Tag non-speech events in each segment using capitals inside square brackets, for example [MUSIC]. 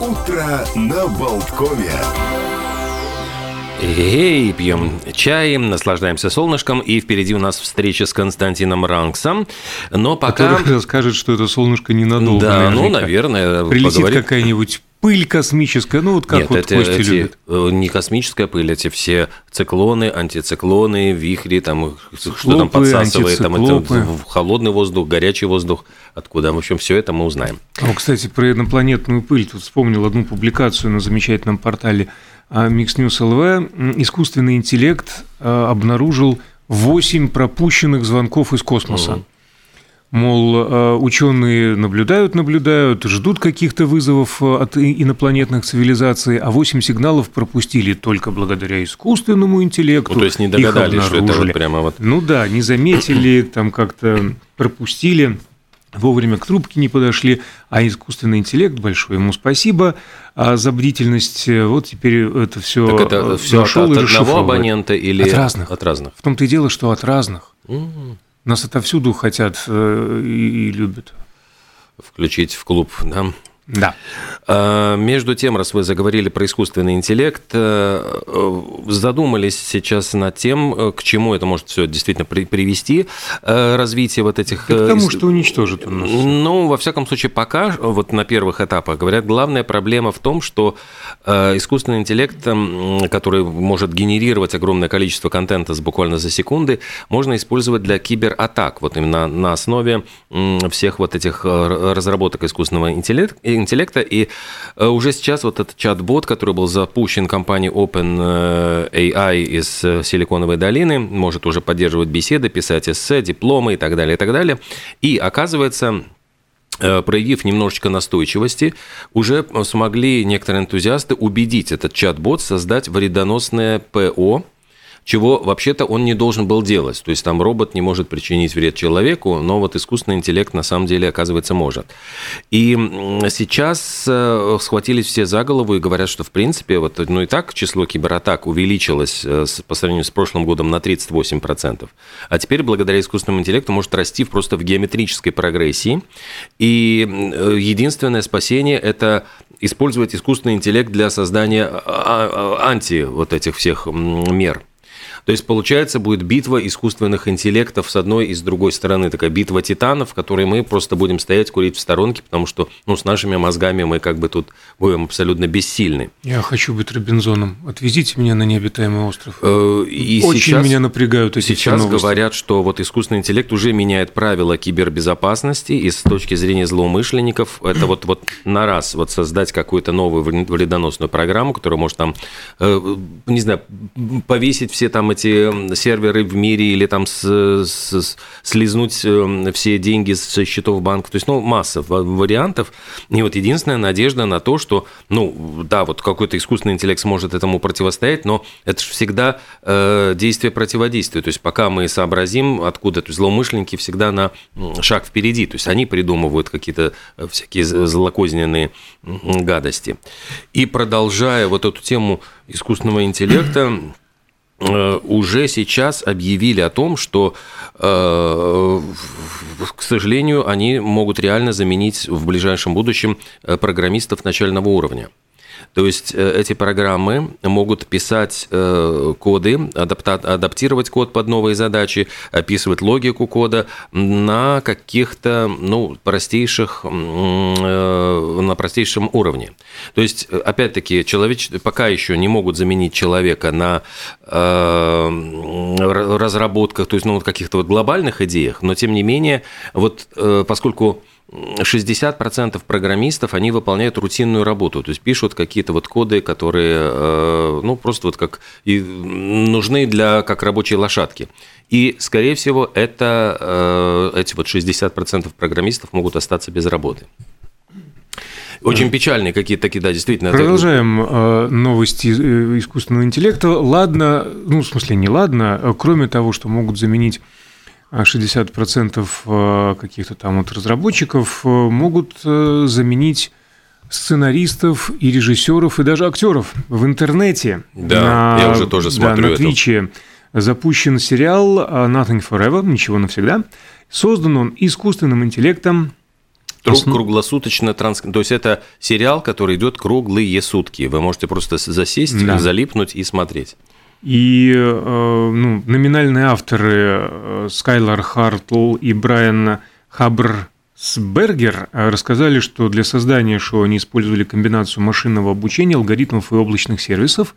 Утро на Болткове. Эй, пьем чай, наслаждаемся солнышком, и впереди у нас встреча с Константином Ранксом. Но пока... Который расскажет, что это солнышко ненадолго. Да, ну, наверняка. наверное, Прилетит поговорит. какая-нибудь пыль космическая, ну вот как Нет, вот это Костя эти, любит. э, не космическая пыль, эти все циклоны, антициклоны, вихри, там, что там Циклопы, подсасывает, там, это холодный воздух, горячий воздух, откуда. В общем, все это мы узнаем. О, кстати, про инопланетную пыль. Тут вспомнил одну публикацию на замечательном портале а, Mix News LV. М, Искусственный интеллект а, обнаружил 8 пропущенных звонков из космоса. Мгм. Мол, ученые наблюдают, наблюдают, ждут каких-то вызовов а, от инопланетных цивилизаций, а 8 сигналов пропустили только благодаря искусственному интеллекту. Ну, то есть не догадались, что это вот прямо вот... Ну да, не заметили, там как-то пропустили, вовремя к трубке не подошли, а искусственный интеллект, большое ему спасибо а за бдительность. Вот теперь это все Так это все от, от одного абонента или... От разных. От разных. В том-то и дело, что от разных. М, Нас отовсюду хотят э, и, любят. Включить в клуб, да. Да. А, Между тем, раз вы заговорили про искусственный интеллект, э, задумались сейчас над тем, э, к чему это может все действительно при- привести, э, развитие вот этих... К тому, ис- что уничтожит он нас. Ну, во всяком случае, пока, вот на первых этапах, говорят, главная проблема в том, что искусственный интеллект, который может генерировать огромное количество контента с буквально за секунды, можно использовать для кибератак, вот именно на основе всех вот этих разработок искусственного интеллект- интеллекта. И э, уже сейчас вот этот чат-бот, который был запущен компанией OpenAI из э, Силиконовой долины, может уже поддерживать беседы, писать эссе, дипломы и так далее, и так далее. И оказывается, э, проявив немножечко настойчивости, уже смогли некоторые энтузиасты убедить этот чат-бот создать вредоносное ПО, чего вообще-то он не должен был делать. То есть там робот не может причинить вред человеку, но вот искусственный интеллект на самом деле, оказывается, может. И сейчас э, схватились все за голову и говорят, что в принципе, вот, ну и так число кибератак увеличилось э, по сравнению с прошлым годом на 38%. А теперь благодаря искусственному интеллекту может расти просто в геометрической прогрессии. И э, единственное спасение – это использовать искусственный интеллект для создания а- а- анти вот этих всех мер. То есть, получается, будет битва искусственных интеллектов с одной и с другой стороны. Такая битва титанов, в которой мы просто будем стоять, курить в сторонке, потому что ну, с нашими мозгами мы как бы тут будем абсолютно бессильны. Я хочу быть Робинзоном. Отвезите меня на необитаемый остров. Э, И Очень сейчас... меня напрягают эти Сейчас говорят, что вот искусственный интеллект уже меняет правила кибербезопасности, и с точки зрения злоумышленников это вот, вот на раз вот создать какую-то новую вред- вредоносную программу, которая может там, э, не знаю, повесить все там эти серверы в мире или там с- с- слизнуть э, все деньги со счетов банка. То есть, ну, масса ва- вариантов. И вот единственная надежда на то, что, ну, да, вот какой-то искусственный интеллект сможет этому противостоять, но это же всегда э, действие противодействия. То есть, пока мы сообразим, откуда, то есть, злоумышленники всегда на шаг впереди. То есть, они придумывают какие-то э, всякие злокозненные гадости. И продолжая вот эту тему искусственного интеллекта, уже сейчас объявили о том, что, э, к сожалению, они могут реально заменить в ближайшем будущем э, программистов начального уровня. То есть э, эти программы могут писать э, коды, адаптировать код под новые задачи, описывать логику кода на каких-то ну, простейших, э, на простейшем уровне. То есть, опять-таки, человеч... пока еще не могут заменить человека на разработках, то есть ну, вот каких-то вот глобальных идеях, но тем не менее, вот поскольку 60% программистов, они выполняют рутинную работу, то есть пишут какие-то вот коды, которые, э, ну, просто вот как и нужны для, как рабочие лошадки. И, скорее всего, это, э, эти вот 60% программистов могут остаться без работы. Очень печальные какие-то такие, да, действительно. это- Продолжаем э, новости э, искусственного интеллекта. Ладно, ну, в смысле, не ладно, э, кроме того, что могут заменить 60% э, каких-то там вот разработчиков, э, могут э, заменить сценаристов и режиссеров и даже актеров в интернете. Да, я уже тоже смотрю Да, на. Твиче запущен сериал Nothing Forever, ничего навсегда. Создан он искусственным интеллектом Основ... Круглосуточно транс... То есть это сериал, который идет круглые сутки. Вы можете просто засесть, да. залипнуть и смотреть. И э, ну, номинальные авторы э, Скайлар Хартл и Брайан Хабрсбергер рассказали, что для создания шоу они использовали комбинацию машинного обучения, алгоритмов и облачных сервисов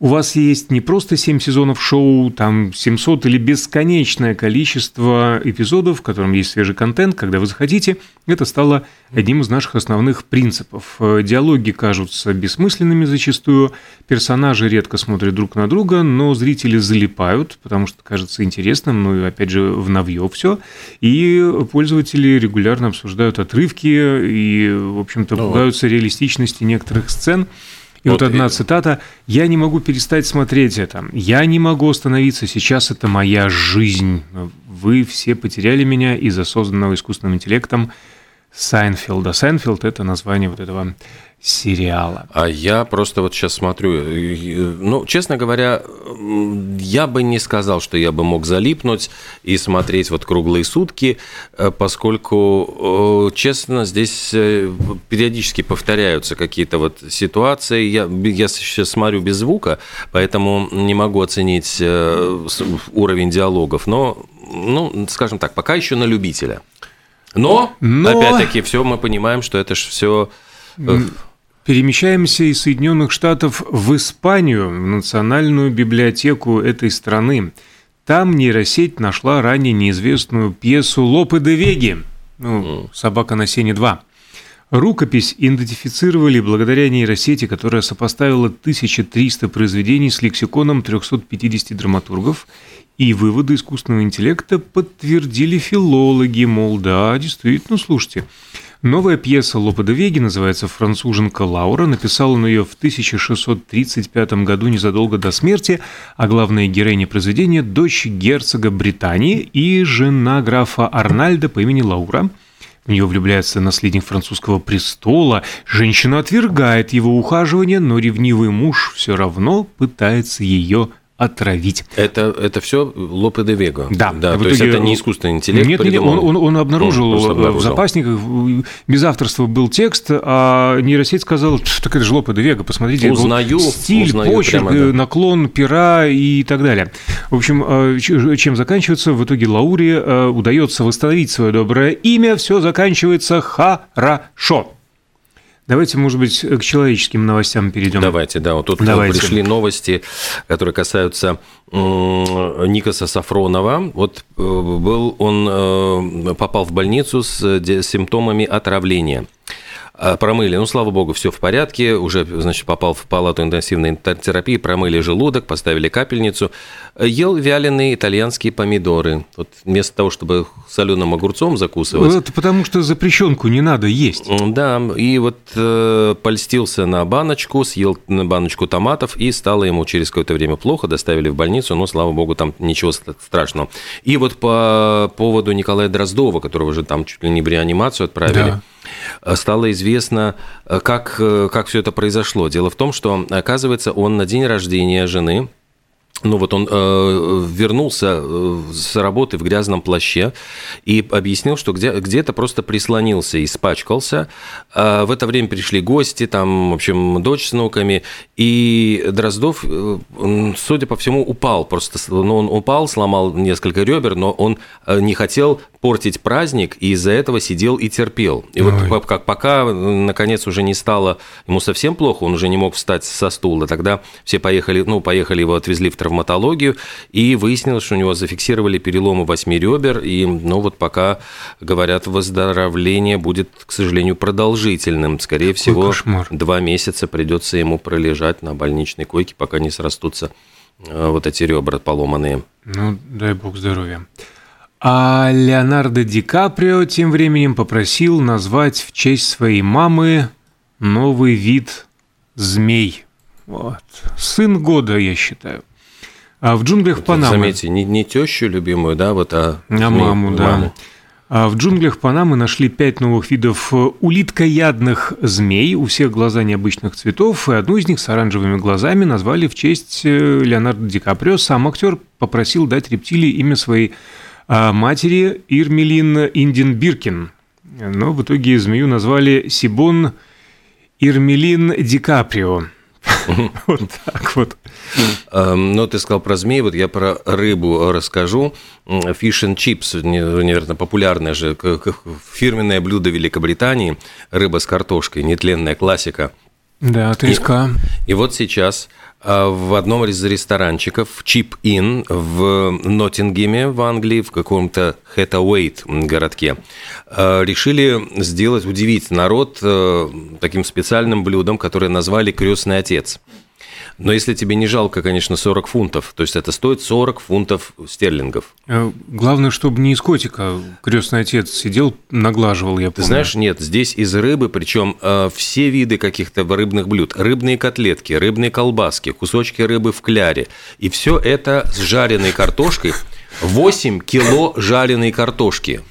у вас есть не просто 7 сезонов шоу, там 700 или бесконечное количество эпизодов, в котором есть свежий контент, когда вы захотите. Это стало одним из наших основных принципов. Диалоги кажутся бессмысленными зачастую, персонажи редко смотрят друг на друга, но зрители залипают, потому что кажется интересным, ну и опять же в навье все. И пользователи регулярно обсуждают отрывки и, в общем-то, ну, пугаются реалистичности некоторых сцен. И вот, вот одна цитата. «Я не могу перестать смотреть это. Я не могу остановиться. Сейчас это моя жизнь. Вы все потеряли меня из-за созданного искусственным интеллектом Сайнфилда». Сайнфилд – это название вот этого сериала. А я просто вот сейчас смотрю, ну, честно говоря, я бы не сказал, что я бы мог залипнуть и смотреть вот круглые сутки, э, поскольку, честно, здесь э, периодически повторяются какие-то вот ситуации. Я, я сейчас смотрю без звука, поэтому не могу оценить э, уровень диалогов, но, ну, скажем так, пока еще на любителя. Но, Но... опять-таки, все мы понимаем, что это же все Перемещаемся из Соединенных Штатов в Испанию, в национальную библиотеку этой страны. Там нейросеть нашла ранее неизвестную пьесу Лопе де Веги, ну, «Собака на сене 2». Рукопись идентифицировали благодаря нейросети, которая сопоставила 1300 произведений с лексиконом 350 драматургов, и выводы искусственного интеллекта подтвердили филологи, мол, да, действительно, слушайте, Новая пьеса Лопе де Веги называется «Француженка Лаура». Написал он ее в 1635 году, незадолго до смерти, а главная героиня произведения – дочь герцога Британии и жена графа Арнальда по имени Лаура. В нее влюбляется наследник французского престола. Женщина отвергает его ухаживание, но ревнивый муж все равно пытается ее отравить. Это, это все Лопе де Вего. Да. да то есть это не искусственный интеллект Нет, нет он, он, он обнаружил он обнаружил. в запасниках, без авторства был текст, а нейросеть сказала, так это же Лопе де Вего, посмотрите. Узнаю. Вот стиль, узнаю почерк, прямо, да. наклон пера и так далее. В общем, а, чем заканчивается? В итоге Лауре а, удается восстановить свое доброе имя, все заканчивается хорошо. Давайте, может быть, к человеческим новостям перейдем. Давайте, да. Вот тут Давайте. пришли новости, которые касаются Никаса Сафронова. Вот э, был он э, попал в больницу с симптомами отравления. А, промыли, ну, слава богу, все в порядке, уже, значит, попал в палату интенсивной терапии, промыли желудок, поставили капельницу, ел вяленые итальянские помидоры. Вот вместо того, чтобы соленым огурцом закусывать. Это потому что запрещенку не надо есть. Да, и вот э, польстился на баночку, съел на баночку томатов, и стало ему через какое-то время плохо, доставили в больницу, но, слава богу, там ничего страшного. И вот по поводу Николая Дроздова, которого же там чуть ли не в реанимацию отправили, да. Э, стало известно, э, как, э, как все это произошло. Дело в том, что, оказывается, он на день рождения жены ну вот он э, вернулся с работы в грязном плаще и объяснил, что где, где-то просто прислонился и испачкался. А в это время пришли гости, там, в общем, дочь с внуками, и Дроздов, судя по всему, упал. Просто ну, он упал, сломал несколько ребер, но он не хотел портить праздник, и из-за этого сидел и терпел. И Ой. вот как пока, наконец, уже не стало ему совсем плохо, он уже не мог встать со стула, тогда все поехали, ну, поехали его отвезли в травматологию, и выяснилось, что у него зафиксировали переломы восьми ребер, и, ну, вот пока, говорят, выздоровление будет, к сожалению, продолжительным. Скорее Какой всего, кошмар. два месяца придется ему пролежать на больничной койке, пока не срастутся э, вот эти ребра поломанные. Ну, дай бог здоровья. А Леонардо Ди Каприо тем временем попросил назвать в честь своей мамы новый вид змей. Вот. Сын года, я считаю. А в джунглях вот, Панамы... Заметьте, не, не тещу любимую, да, вот, а... А змей, маму, да. Маму. А в джунглях Панамы нашли пять новых видов улиткоядных змей. У всех глаза необычных цветов, и одну из них с оранжевыми глазами назвали в честь э, Леонардо Ди Каприо. Сам актер попросил дать рептилии имя своей матери Ирмелин Индин Биркин. Но в итоге змею назвали Сибон Ирмелин Ди Каприо. [LAUGHS] Вот так вот. Эм, ну, ты сказал про змей, вот я про рыбу расскажу. Fish and chips, наверное, популярное же фирменное блюдо Великобритании. Рыба с картошкой, нетленная классика. Да, треска. И, и вот сейчас а, в одном из ресторанчиков Chip Inn в Ноттингеме в Англии, в каком-то Хэттауэйт городке, а, решили сделать, удивить народ э, таким специальным блюдом, которое назвали «Крестный отец». Но если тебе не жалко, конечно, 40 фунтов, то есть это стоит 40 фунтов стерлингов. Э, главное, чтобы не из котика крестный отец сидел, наглаживал, я помню. Ты знаешь, нет, здесь из рыбы, причем э, все виды каких-то рыбных блюд. Рыбные котлетки, рыбные колбаски, кусочки рыбы в кляре. И все это с жареной картошкой. 8 кило жареной картошки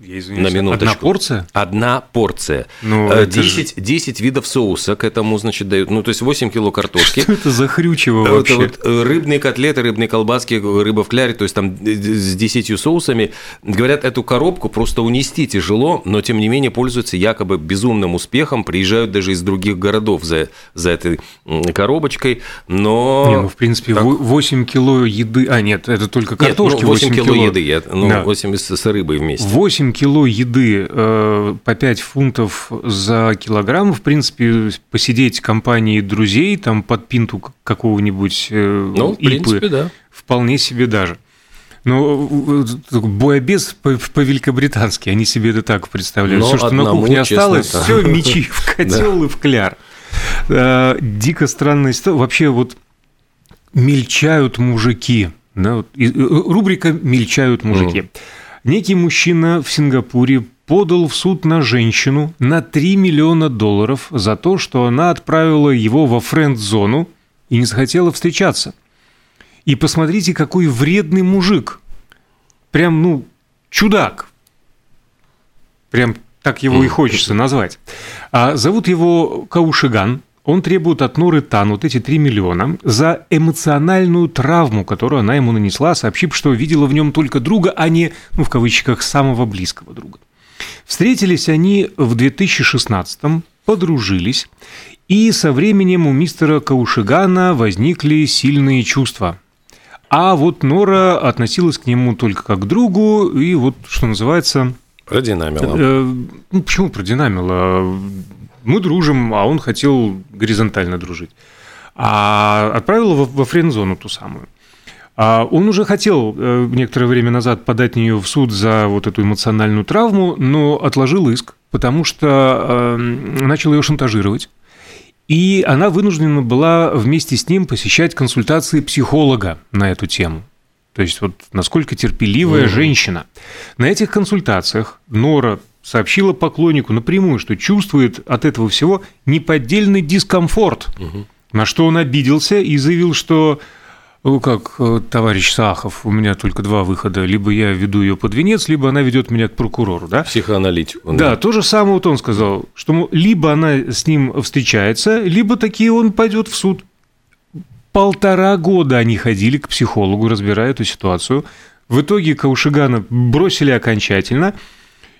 я извиняюсь, на минуточку. Одна порция? Одна порция. Ну, 10, же... 10 видов соуса к этому, значит, дают. Ну, то есть 8 кило картошки. Что это за хрючево вообще? Это вот э, рыбные котлеты, рыбные колбаски, рыба в кляре, то есть там с 10 соусами. Говорят, эту коробку просто унести тяжело, но тем не менее пользуются якобы безумным успехом, приезжают даже из других городов за, за этой коробочкой, но... Не, ну, в принципе, так... 8 кило еды... А, нет, это только картошки. Нет, ну, 8, 8 кило, кило еды, я, ну, да. 8 с, с рыбой вместе. 8 кило еды э, по 5 фунтов за килограмм, в принципе, посидеть компании друзей, там под пинту какого-нибудь э, ну, в ипы, принципе, да. вполне себе даже. Но э, боебес по-великобритански, они себе это так представляют. Но все, что одному, на кухне осталось, честно, все мечи в [LAUGHS] котел и в кляр. Дико странная история. Вообще вот мельчают мужики. Да, вот, рубрика «Мельчают мужики». Некий мужчина в Сингапуре подал в суд на женщину на 3 миллиона долларов за то, что она отправила его во френд-зону и не захотела встречаться. И посмотрите, какой вредный мужик. Прям, ну, чудак. Прям так его и хочется назвать. А зовут его Каушиган – он требует от Норы Тан вот эти 3 миллиона за эмоциональную травму, которую она ему нанесла, сообщив, что видела в нем только друга, а не, ну, в кавычках, самого близкого друга. Встретились они в 2016-м, подружились, и со временем у мистера Каушигана возникли сильные чувства. А вот Нора относилась к нему только как к другу, и вот, что называется... Продинамила. Э, ну, почему продинамила? Мы дружим, а он хотел горизонтально дружить. А отправил во, во френд-зону ту самую. А он уже хотел э, некоторое время назад подать на нее в суд за вот эту эмоциональную травму, но отложил иск, потому что э, начал ее шантажировать. И она вынуждена была вместе с ним посещать консультации психолога на эту тему. То есть вот насколько терпеливая mm-hmm. женщина. На этих консультациях Нора сообщила поклоннику напрямую, что чувствует от этого всего неподдельный дискомфорт, угу. на что он обиделся и заявил, что ну, как э, товарищ Сахов, у меня только два выхода. Либо я веду ее под венец, либо она ведет меня к прокурору. Да? Психоаналитику. Да, да, то же самое вот он сказал, что либо она с ним встречается, либо таки он пойдет в суд. Полтора года они ходили к психологу, разбирая эту ситуацию. В итоге Каушигана бросили окончательно –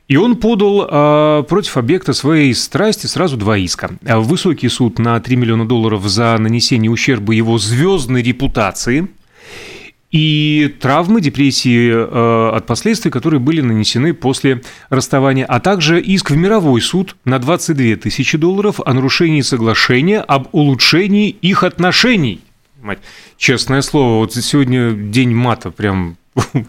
и он подал э, против объекта своей страсти сразу два иска. Высокий суд на 3 миллиона долларов за нанесение ущерба его звездной репутации и травмы, депрессии э, от последствий, которые были нанесены после расставания, а также иск в мировой суд на 22 тысячи долларов о нарушении соглашения об улучшении их отношений. Честное слово, вот сегодня день мата прям [LAUGHS]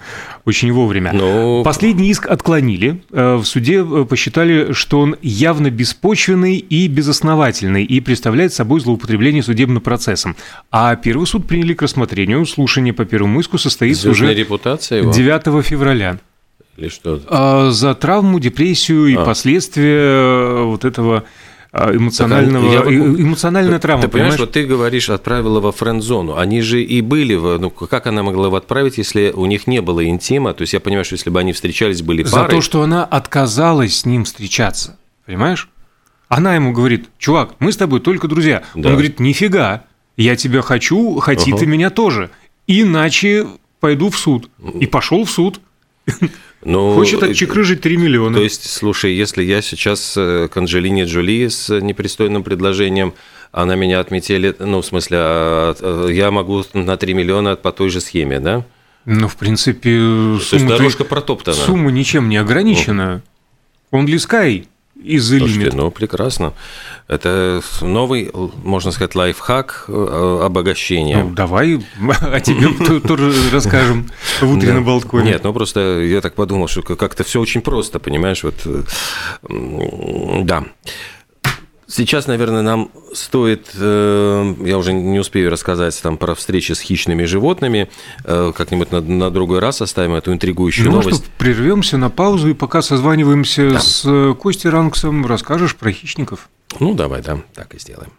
очень вовремя. Но... Последний иск отклонили. Э, в суде э, посчитали, что он явно беспочвенный и безосновательный и представляет собой злоупотребление судебным процессом. А первый суд приняли к рассмотрению. Слушание по первому иску состоится уже репутация его? 9 февраля. Или что? А, за травму, депрессию и а. последствия э, вот этого эмоционального, так, я, эмоциональная травма. Ты понимаешь, понимаешь, вот ты говоришь, отправила во френд-зону. Они же и были, в, ну как она могла его отправить, если у них не было интима? То есть я понимаю, что если бы они встречались, были парой... За то, что она отказалась с ним встречаться, понимаешь? Она ему говорит, чувак, мы с тобой только друзья. Да. Он говорит, нифига, я тебя хочу, хоти uh ты меня тоже. Иначе пойду в суд. И пошел в суд. [LAUGHS] Ну, Хочет э, отчекрыжить 3 миллиона. То есть, слушай, если я сейчас э, к Анджелине Джоли с непристойным предложением, она меня отметили, ну, в смысле, а, а, я могу на 3 миллиона по той же схеме, да? Ну, в принципе, То есть сумма, дорожка протоптана. сумма ничем не ограничена. Only Sky the Слушайте, ну, прекрасно. Это новый, можно сказать, лайфхак э, обогащения. Ну, давай [LAUGHS] о тебе [LAUGHS] то- тоже расскажем в утреннем балконе. Нет, ну просто я так подумал, что как-то все очень просто, понимаешь, вот, э, да. Сейчас, наверное, нам стоит, э, я уже не успею рассказать там про встречи с хищными животными, э, как-нибудь на, на другой раз оставим эту интригующую Ну, новость. что, прервемся на паузу и пока созваниваемся с э, Костей Ранксом, расскажешь про хищников. Ну, давай, да, так и сделаем.